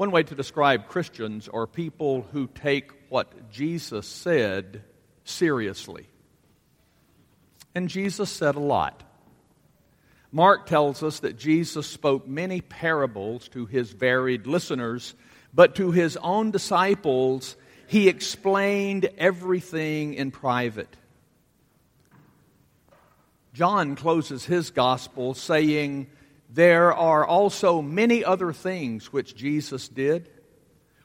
One way to describe Christians are people who take what Jesus said seriously. And Jesus said a lot. Mark tells us that Jesus spoke many parables to his varied listeners, but to his own disciples, he explained everything in private. John closes his gospel saying, There are also many other things which Jesus did.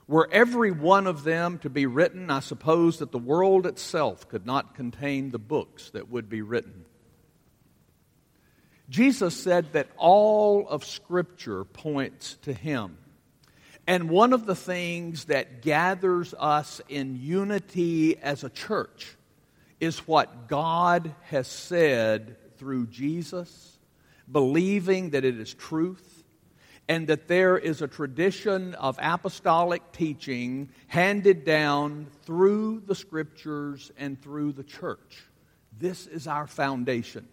Were every one of them to be written, I suppose that the world itself could not contain the books that would be written. Jesus said that all of Scripture points to Him. And one of the things that gathers us in unity as a church is what God has said through Jesus, believing that it is truth, and that there is a tradition of apostolic teaching handed down through the scriptures and through the church. This is our foundation.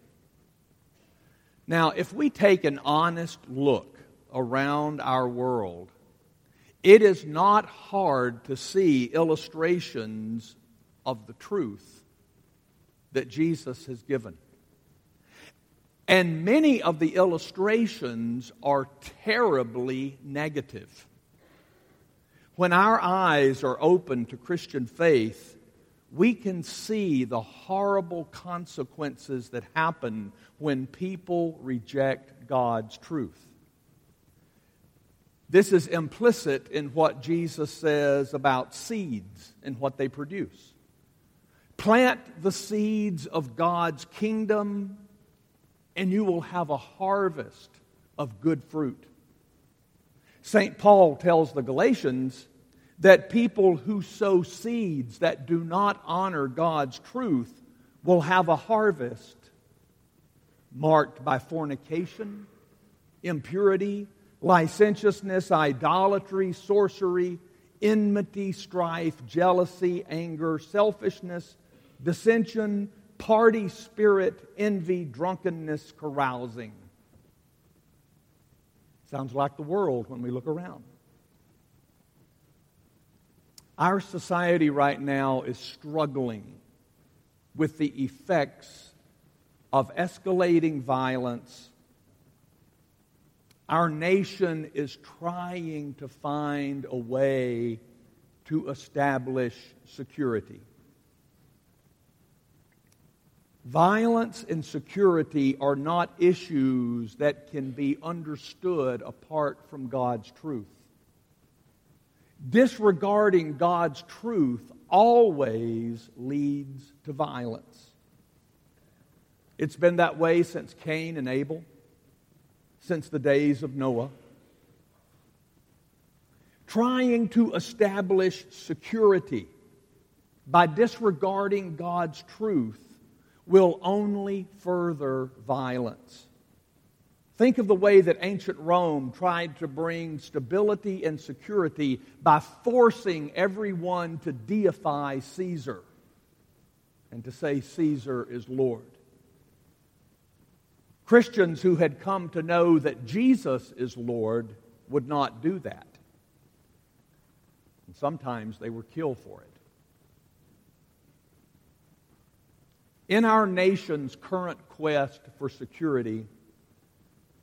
Now, if we take an honest look around our world, it is not hard to see illustrations of the truth that Jesus has given. And many of the illustrations are terribly negative. When our eyes are open to Christian faith, we can see the horrible consequences that happen when people reject God's truth. This is implicit in what Jesus says about seeds and what they produce. Plant the seeds of God's kingdom, and you will have a harvest of good fruit. St. Paul tells the Galatians that people who sow seeds that do not honor God's truth will have a harvest marked by fornication, impurity, licentiousness, idolatry, sorcery, enmity, strife, jealousy, anger, selfishness, dissension, party spirit, envy, drunkenness, carousing. Sounds like the world when we look around. Our society right now is struggling with the effects of escalating violence. Our nation is trying to find a way to establish security. Violence and security are not issues that can be understood apart from God's truth disregarding God's truth always leads to violence. It's been that way since Cain and Abel, since the days of Noah. Trying to establish security by disregarding God's truth will only further violence. Think of the way that ancient Rome tried to bring stability and security by forcing everyone to deify Caesar and to say Caesar is Lord. Christians who had come to know that Jesus is Lord would not do that. And sometimes they were killed for it. In our nation's current quest for security,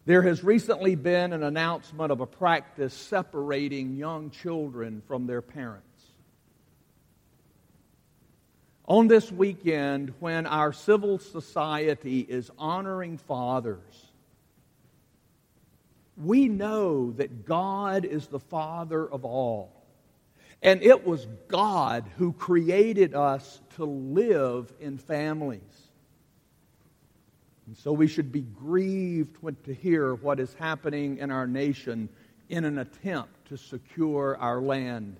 there has recently been an announcement of a practice separating young children from their parents. On this weekend, when our civil society is honoring fathers, we know that God is the Father of all. And it was God who created us to live in families. And so we should be grieved to hear what is happening in our nation in an attempt to secure our land.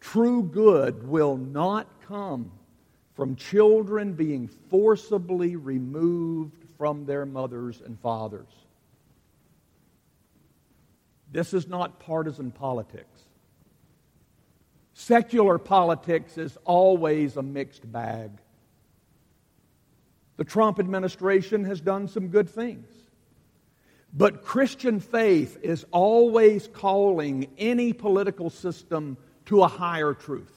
True good will not come from children being forcibly removed from their mothers and fathers. This is not partisan politics. Secular politics is always a mixed bag. The Trump administration has done some good things. But Christian faith is always calling any political system to a higher truth.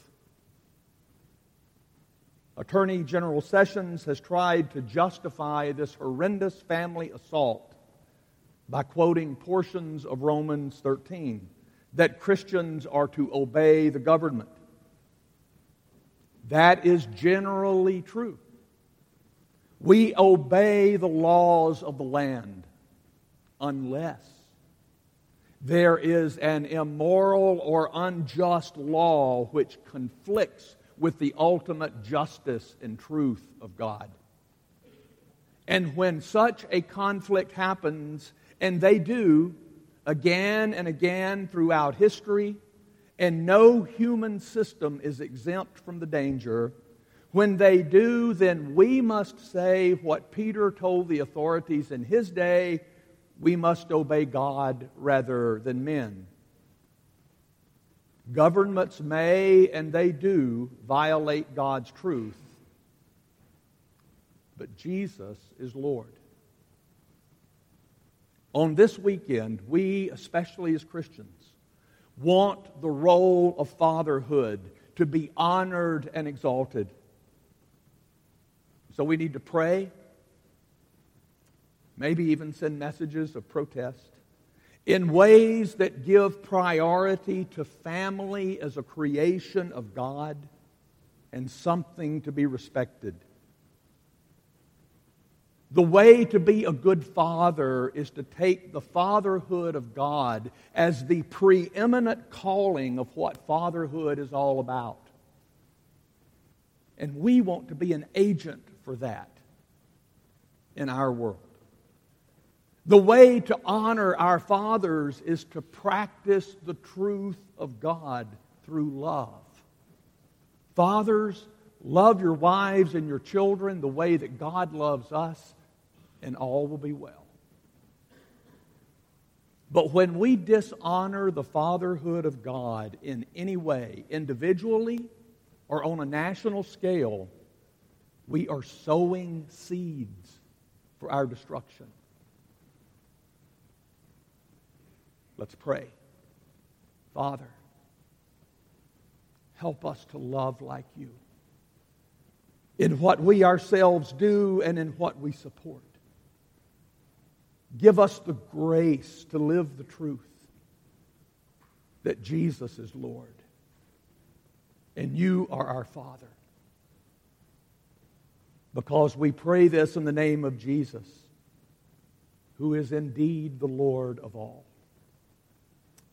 Attorney General Sessions has tried to justify this horrendous family assault by quoting portions of Romans 13 that Christians are to obey the government. That is generally true. We obey the laws of the land unless there is an immoral or unjust law which conflicts with the ultimate justice and truth of God. And when such a conflict happens, and they do again and again throughout history, and no human system is exempt from the danger. When they do, then we must say what Peter told the authorities in his day we must obey God rather than men. Governments may and they do violate God's truth, but Jesus is Lord. On this weekend, we, especially as Christians, want the role of fatherhood to be honored and exalted. So we need to pray, maybe even send messages of protest in ways that give priority to family as a creation of God and something to be respected. The way to be a good father is to take the fatherhood of God as the preeminent calling of what fatherhood is all about. And we want to be an agent for that in our world. The way to honor our fathers is to practice the truth of God through love. Fathers, love your wives and your children the way that God loves us and all will be well. But when we dishonor the fatherhood of God in any way, individually or on a national scale, we are sowing seeds for our destruction. Let's pray. Father, help us to love like you in what we ourselves do and in what we support. Give us the grace to live the truth that Jesus is Lord and you are our Father. Because we pray this in the name of Jesus, who is indeed the Lord of all.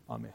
Amen.